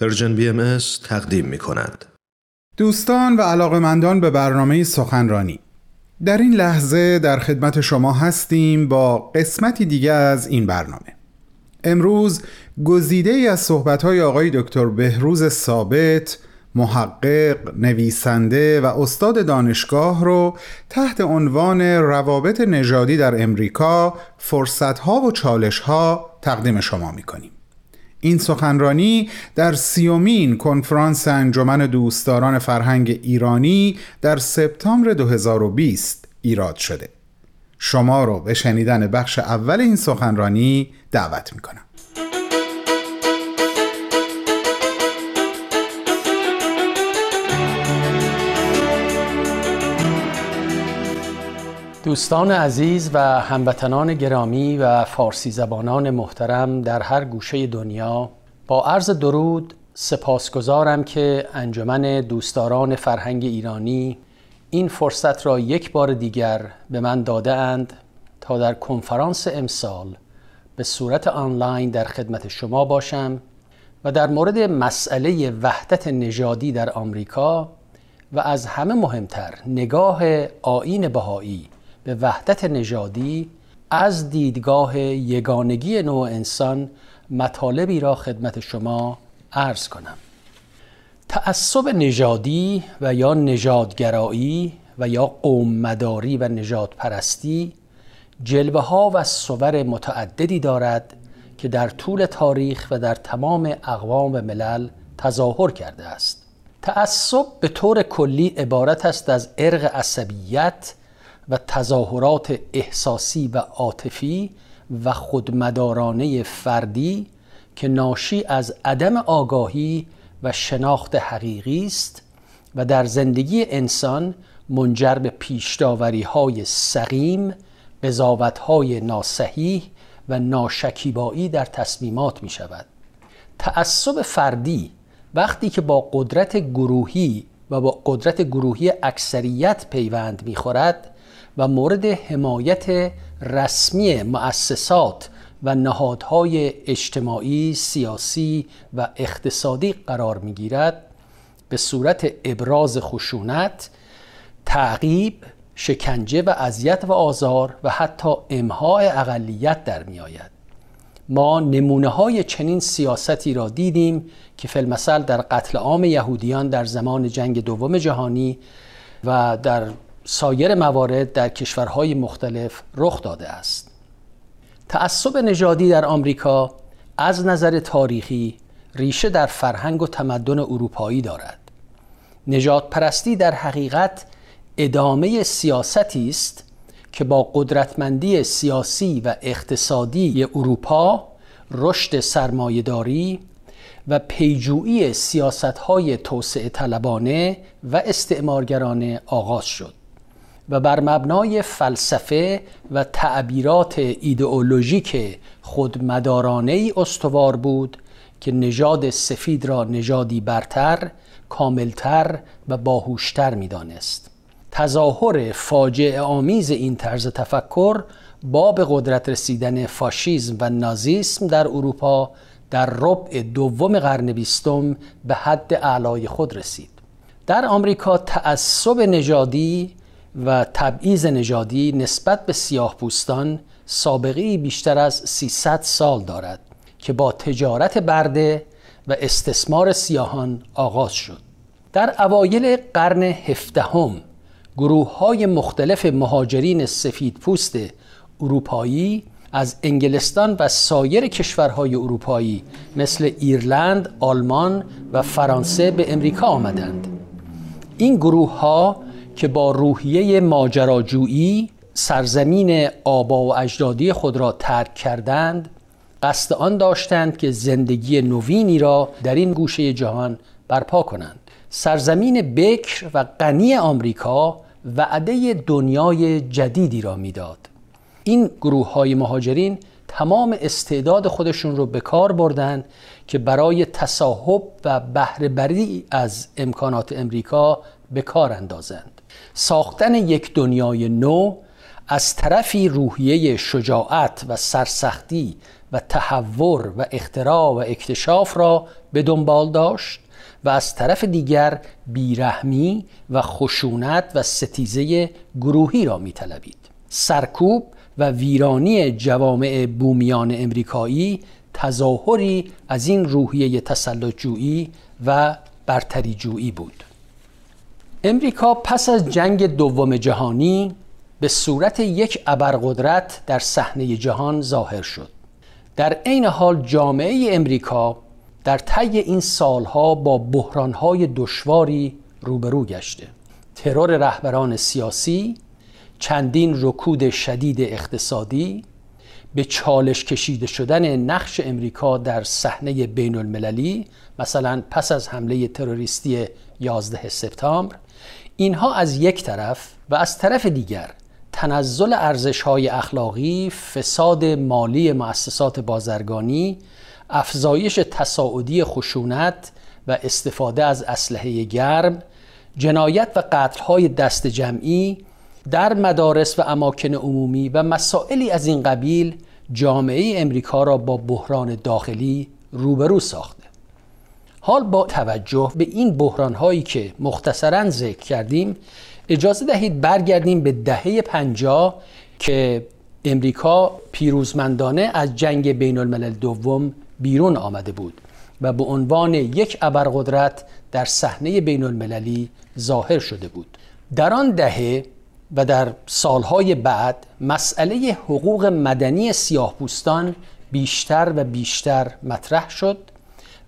Persian BM تقدیم می کند. دوستان و علاقمندان به برنامه سخنرانی. در این لحظه در خدمت شما هستیم با قسمتی دیگه از این برنامه. امروز گزیده ای از صحبتهای آقای دکتر بهروز ثابت محقق، نویسنده و استاد دانشگاه رو تحت عنوان روابط نژادی در امریکا فرصتها و چالشها تقدیم شما می‌کنیم این سخنرانی در سیومین کنفرانس انجمن دوستداران فرهنگ ایرانی در سپتامبر 2020 ایراد شده. شما رو به شنیدن بخش اول این سخنرانی دعوت می‌کنم. دوستان عزیز و هموطنان گرامی و فارسی زبانان محترم در هر گوشه دنیا با عرض درود سپاسگزارم که انجمن دوستداران فرهنگ ایرانی این فرصت را یک بار دیگر به من داده اند تا در کنفرانس امسال به صورت آنلاین در خدمت شما باشم و در مورد مسئله وحدت نژادی در آمریکا و از همه مهمتر نگاه آین بهایی به وحدت نژادی از دیدگاه یگانگی نوع انسان مطالبی را خدمت شما عرض کنم. تعصب نژادی و یا نژادگرایی و یا قوم مداری و نژاد پرستی جلوه ها و صور متعددی دارد که در طول تاریخ و در تمام اقوام و ملل تظاهر کرده است. تعصب به طور کلی عبارت است از ارق عصبیت و تظاهرات احساسی و عاطفی و خودمدارانه فردی که ناشی از عدم آگاهی و شناخت حقیقی است و در زندگی انسان منجر به پیشداوری های سقیم قضاوت های ناسحیح و ناشکیبایی در تصمیمات می شود تعصب فردی وقتی که با قدرت گروهی و با قدرت گروهی اکثریت پیوند می خورد و مورد حمایت رسمی مؤسسات و نهادهای اجتماعی، سیاسی و اقتصادی قرار می گیرد به صورت ابراز خشونت، تعقیب، شکنجه و اذیت و آزار و حتی امهای اقلیت در می آید. ما نمونه های چنین سیاستی را دیدیم که فلمسل در قتل عام یهودیان در زمان جنگ دوم جهانی و در سایر موارد در کشورهای مختلف رخ داده است. تعصب نژادی در آمریکا از نظر تاریخی ریشه در فرهنگ و تمدن اروپایی دارد. نجات پرستی در حقیقت ادامه سیاستی است که با قدرتمندی سیاسی و اقتصادی اروپا رشد سرمایهداری و پیجویی سیاستهای توسعه طلبانه و استعمارگرانه آغاز شد. و بر مبنای فلسفه و تعبیرات ایدئولوژیک خودمدارانه ای استوار بود که نژاد سفید را نژادی برتر، کاملتر و باهوشتر می‌دانست. تظاهر فاجعه آمیز این طرز تفکر با به قدرت رسیدن فاشیزم و نازیسم در اروپا در ربع دوم قرن بیستم به حد اعلای خود رسید. در آمریکا تعصب نژادی و تبعیض نژادی نسبت به سیاه پوستان سابقه بیشتر از 300 سال دارد که با تجارت برده و استثمار سیاهان آغاز شد. در اوایل قرن هفدهم گروه های مختلف مهاجرین سفید پوست اروپایی از انگلستان و سایر کشورهای اروپایی مثل ایرلند، آلمان و فرانسه به امریکا آمدند. این گروه ها که با روحیه ماجراجویی سرزمین آبا و اجدادی خود را ترک کردند قصد آن داشتند که زندگی نوینی را در این گوشه جهان برپا کنند. سرزمین بکر و غنی آمریکا وعده دنیای جدیدی را می‌داد. این گروه های مهاجرین تمام استعداد خودشون رو به کار بردن که برای تصاحب و بهرهبری از امکانات امریکا به کار اندازند. ساختن یک دنیای نو از طرفی روحیه شجاعت و سرسختی و تحور و اختراع و اکتشاف را به دنبال داشت و از طرف دیگر بیرحمی و خشونت و ستیزه گروهی را میطلبید. سرکوب و ویرانی جوامع بومیان امریکایی تظاهری از این روحیه تسلطجویی و برتریجویی بود. امریکا پس از جنگ دوم جهانی به صورت یک ابرقدرت در صحنه جهان ظاهر شد. در عین حال جامعه امریکا در طی این سالها با بحرانهای دشواری روبرو گشته. ترور رهبران سیاسی چندین رکود شدید اقتصادی به چالش کشیده شدن نقش امریکا در صحنه بین المللی مثلا پس از حمله تروریستی 11 سپتامبر اینها از یک طرف و از طرف دیگر تنزل ارزش های اخلاقی، فساد مالی مؤسسات بازرگانی، افزایش تصاعدی خشونت و استفاده از اسلحه گرم، جنایت و قتل‌های دست جمعی در مدارس و اماکن عمومی و مسائلی از این قبیل جامعه امریکا را با بحران داخلی روبرو ساخته حال با توجه به این بحران هایی که مختصرا ذکر کردیم اجازه دهید برگردیم به دهه پنجاه که امریکا پیروزمندانه از جنگ بین الملل دوم بیرون آمده بود و به عنوان یک ابرقدرت در صحنه بین المللی ظاهر شده بود. در آن دهه و در سالهای بعد مسئله حقوق مدنی سیاهپوستان بیشتر و بیشتر مطرح شد.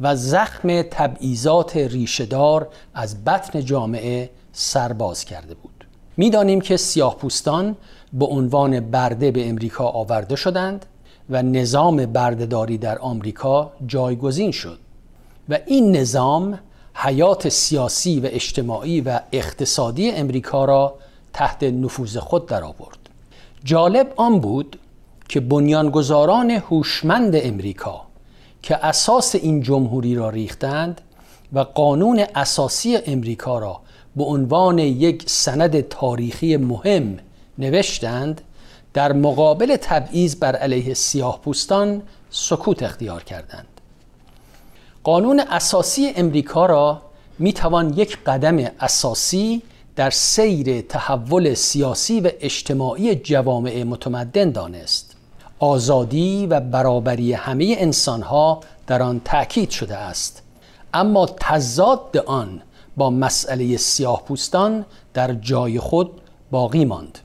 و زخم تبعیضات ریشهدار از بطن جامعه سرباز کرده بود می‌دانیم که سیاهپوستان به عنوان برده به امریکا آورده شدند و نظام بردهداری در آمریکا جایگزین شد و این نظام حیات سیاسی و اجتماعی و اقتصادی امریکا را تحت نفوذ خود درآورد. جالب آن بود که بنیانگذاران هوشمند امریکا که اساس این جمهوری را ریختند و قانون اساسی امریکا را به عنوان یک سند تاریخی مهم نوشتند در مقابل تبعیض بر علیه سیاه پوستان سکوت اختیار کردند. قانون اساسی امریکا را می توان یک قدم اساسی در سیر تحول سیاسی و اجتماعی جوامع متمدن دانست. آزادی و برابری همه انسانها در آن تأکید شده است. اما تضاد آن با مسئله سیاه پوستان در جای خود باقی ماند.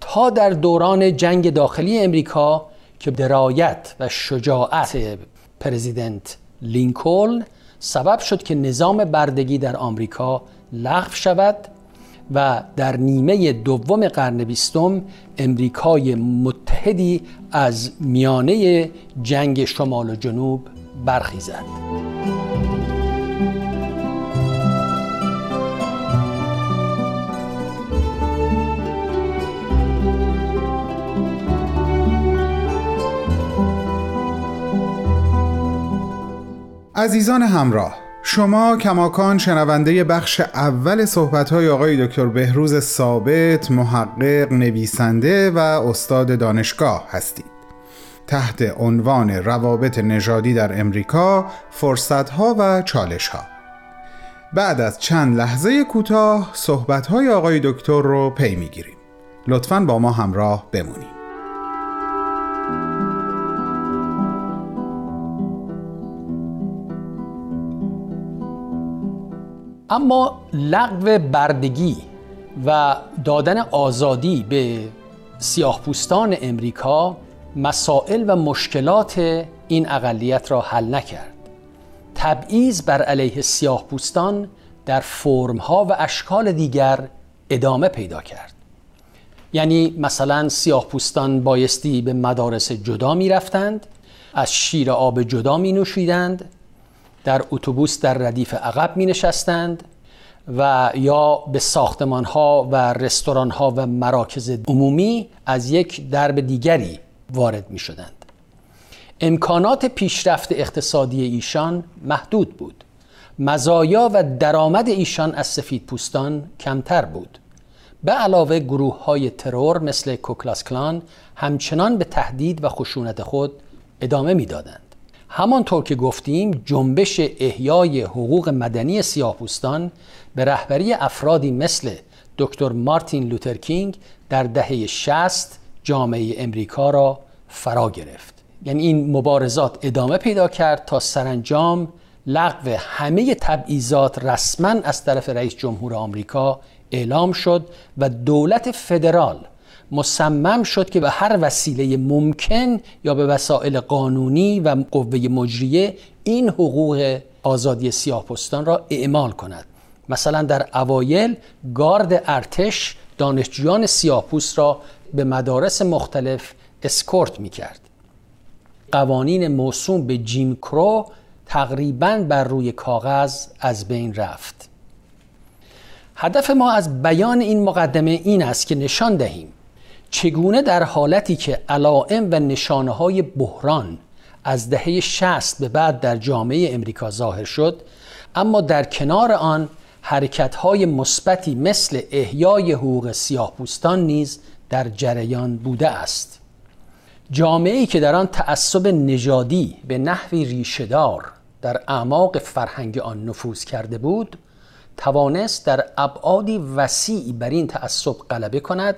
تا در دوران جنگ داخلی امریکا که درایت و شجاعت پرزیدنت لینکلن سبب شد که نظام بردگی در آمریکا لغو شود و در نیمه دوم قرن بیستم امریکای متحدی از میانه جنگ شمال و جنوب برخیزد. عزیزان همراه شما کماکان شنونده بخش اول صحبت‌های آقای دکتر بهروز ثابت محقق نویسنده و استاد دانشگاه هستید. تحت عنوان روابط نژادی در امریکا فرصتها و چالشها. بعد از چند لحظه کوتاه صحبت‌های آقای دکتر رو پی می‌گیریم. لطفاً با ما همراه بمونید. اما لغو بردگی و دادن آزادی به سیاهپوستان امریکا مسائل و مشکلات این اقلیت را حل نکرد. تبعیض بر علیه سیاهپوستان در فرمها و اشکال دیگر ادامه پیدا کرد. یعنی مثلا سیاهپوستان بایستی به مدارس جدا می رفتند از شیر آب جدا می نوشیدند در اتوبوس در ردیف عقب می نشستند و یا به ساختمان ها و رستوران ها و مراکز عمومی از یک درب دیگری وارد می شدند. امکانات پیشرفت اقتصادی ایشان محدود بود. مزایا و درآمد ایشان از سفید پوستان کمتر بود. به علاوه گروه های ترور مثل کوکلاس کلان همچنان به تهدید و خشونت خود ادامه می‌دادند همانطور که گفتیم جنبش احیای حقوق مدنی سیاهپوستان به رهبری افرادی مثل دکتر مارتین لوترکینگ در دهه 60 جامعه امریکا را فرا گرفت. یعنی این مبارزات ادامه پیدا کرد تا سرانجام لغو همه تبعیضات رسما از طرف رئیس جمهور آمریکا اعلام شد و دولت فدرال مصمم شد که به هر وسیله ممکن یا به وسایل قانونی و قوه مجریه این حقوق آزادی سیاهپوستان را اعمال کند. مثلا در اوایل گارد ارتش دانشجویان سیاهپوست را به مدارس مختلف اسکورت می کرد قوانین موسوم به جیم کرو تقریبا بر روی کاغذ از بین رفت. هدف ما از بیان این مقدمه این است که نشان دهیم چگونه در حالتی که علائم و نشانه های بحران از دهه 60 به بعد در جامعه امریکا ظاهر شد اما در کنار آن حرکت های مثبتی مثل احیای حقوق سیاهپوستان نیز در جریان بوده است. جامعه که در آن تعصب نژادی به نحوی ریشهدار در اعماق فرهنگ آن نفوذ کرده بود توانست در ابعادی وسیعی بر این تعصب غلبه کند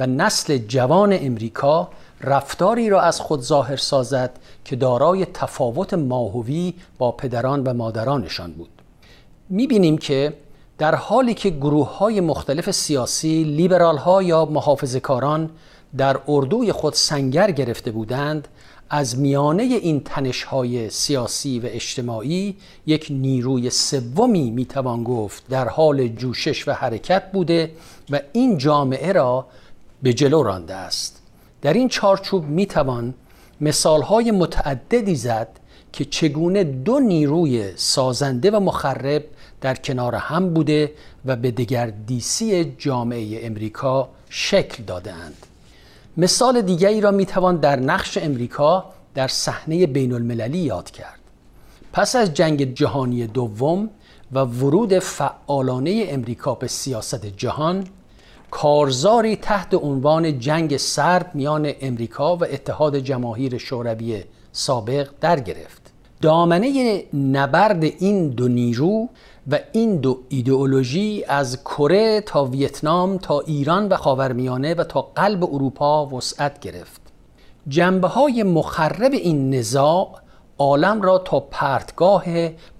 و نسل جوان امریکا رفتاری را از خود ظاهر سازد که دارای تفاوت ماهوی با پدران و مادرانشان بود. می‌بینیم که در حالی که گروه های مختلف سیاسی لیبرال ها یا محافظ کاران در اردوی خود سنگر گرفته بودند از میانه این های سیاسی و اجتماعی یک نیروی سومی می‌توان گفت در حال جوشش و حرکت بوده و این جامعه را به جلو رانده است در این چارچوب می‌توان مثالهای متعددی زد که چگونه دو نیروی سازنده و مخرب در کنار هم بوده و به دگردیسی جامعه امریکا شکل دادهاند. مثال دیگری را می‌توان در نقش امریکا در صحنه بین المللی یاد کرد. پس از جنگ جهانی دوم و ورود فعالانه امریکا به سیاست جهان کارزاری تحت عنوان جنگ سرد میان امریکا و اتحاد جماهیر شوروی سابق در گرفت. دامنه نبرد این دو نیرو و این دو ایدئولوژی از کره تا ویتنام تا ایران و خاورمیانه و تا قلب اروپا وسعت گرفت. جنبه های مخرب این نزاع عالم را تا پرتگاه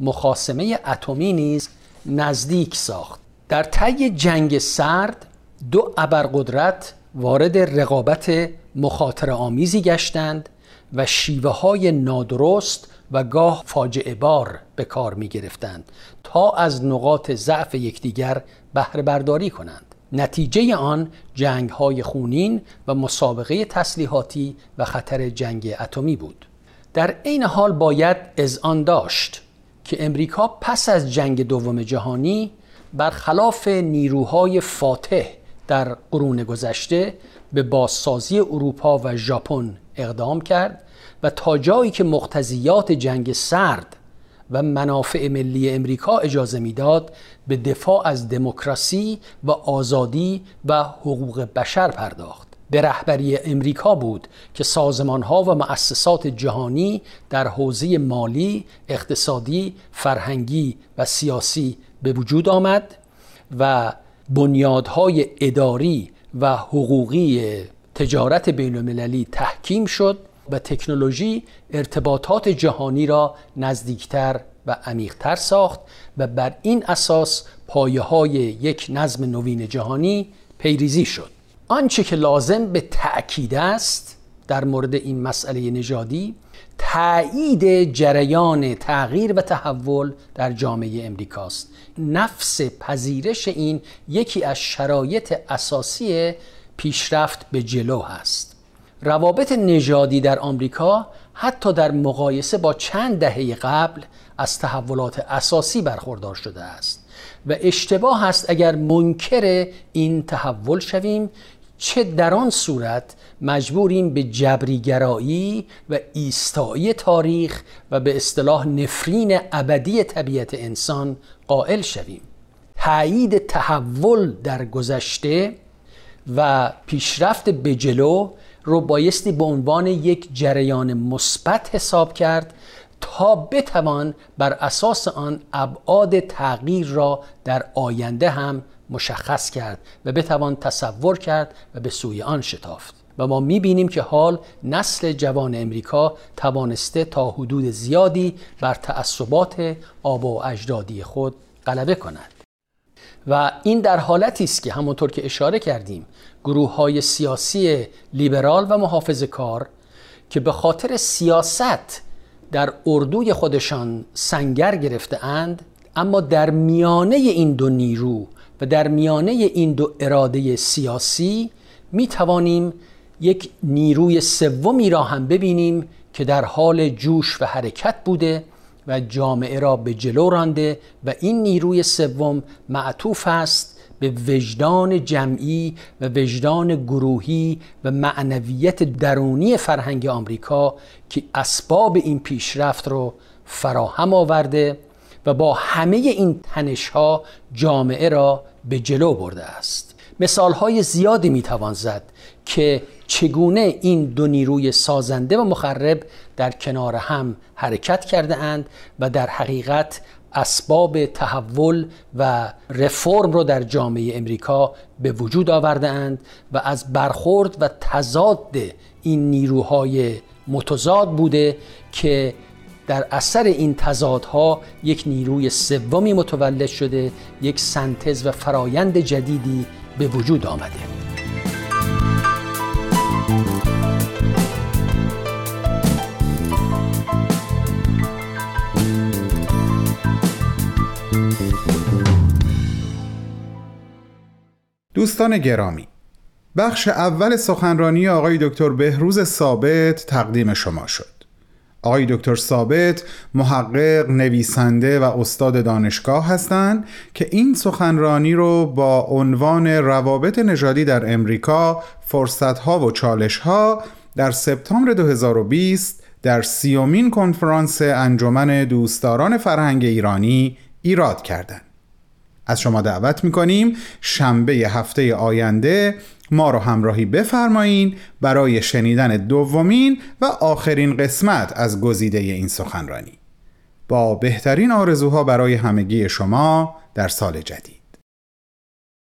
مخاسمه اتمی نیز نزدیک ساخت. در طی جنگ سرد دو ابرقدرت وارد رقابت مخاطر آمیزی گشتند و شیوه های نادرست و گاه فاجعه بار به کار می گرفتند تا از نقاط ضعف یکدیگر بهره برداری کنند. نتیجه آن جنگ های خونین و مسابقه تسلیحاتی و خطر جنگ اتمی بود. در عین حال باید آن داشت که امریکا پس از جنگ دوم جهانی برخلاف نیروهای فاتح در قرون گذشته به بازسازی اروپا و ژاپن اقدام کرد و تا جایی که مقتضیات جنگ سرد و منافع ملی امریکا اجازه می‌داد به دفاع از دموکراسی و آزادی و حقوق بشر پرداخت. به رهبری امریکا بود که سازمان ها و مؤسسات جهانی در حوزه مالی، اقتصادی، فرهنگی و سیاسی به وجود آمد و بنیادهای اداری و حقوقی تجارت بین المللی تحکیم شد و تکنولوژی ارتباطات جهانی را نزدیکتر و عمیقتر ساخت و بر این اساس پایه های یک نظم نوین جهانی پیریزی شد. آنچه که لازم به تأکید است در مورد این مسئله نژادی تایید جریان تغییر و تحول در جامعه امریکاست. نفس پذیرش این یکی از شرایط اساسی پیشرفت به جلو هست. روابط نژادی در آمریکا حتی در مقایسه با چند دهه قبل از تحولات اساسی برخوردار شده است و اشتباه است اگر منکر این تحول شویم چه در آن صورت مجبوریم به جبریگرایی و ایستایی تاریخ و به اصطلاح نفرین ابدی طبیعت انسان قائل شویم. تایید تحول در گذشته و پیشرفت به جلو رو بایستی به عنوان یک جریان مثبت حساب کرد تا بتوان بر اساس آن ابعاد تغییر را در آینده هم مشخص کرد و بتوان تصور کرد و به سوی آن شتافت. و ما می‌بینیم که حال نسل جوان امریکا توانسته تا حدود زیادی بر تعصبات آب و اجدادی خود غلبه کند. و این در حالتی است که همونطور که اشاره کردیم گروه های سیاسی لیبرال و محافظ کار که به خاطر سیاست در اردوی خودشان سنگر گرفته اند اما در میانه این دو نیرو و در میانه این دو اراده سیاسی می توانیم یک نیروی سومی را هم ببینیم که در حال جوش و حرکت بوده و جامعه را به جلو رانده و این نیروی سوم معطوف است به وجدان جمعی و وجدان گروهی و معنویت درونی فرهنگ آمریکا که اسباب این پیشرفت رو فراهم آورده و با همه این تنش ها جامعه را به جلو برده است. مثال های زیادی می‌توان زد که چگونه این دو نیروی سازنده و مخرب در کنار هم حرکت کرده اند و در حقیقت اسباب تحول و رفرم رو در جامعه امریکا به وجود آورده اند و از برخورد و تضاد این نیروهای متضاد بوده که در اثر این تضادها یک نیروی سومی متولد شده یک سنتز و فرایند جدیدی به وجود آمده. دوستان گرامی بخش اول سخنرانی آقای دکتر بهروز ثابت تقدیم شما شد آقای دکتر ثابت محقق، نویسنده و استاد دانشگاه هستند که این سخنرانی رو با عنوان روابط نژادی در امریکا فرصتها و چالشها در سپتامبر 2020 در سیومین کنفرانس انجمن دوستداران فرهنگ ایرانی ایراد کردند. از شما دعوت می‌کنیم. شنبه هفته آینده ما رو همراهی بفرمایین برای شنیدن دومین و آخرین قسمت از گزیده این سخنرانی. با بهترین آرزوها برای همگی شما در سال جدید.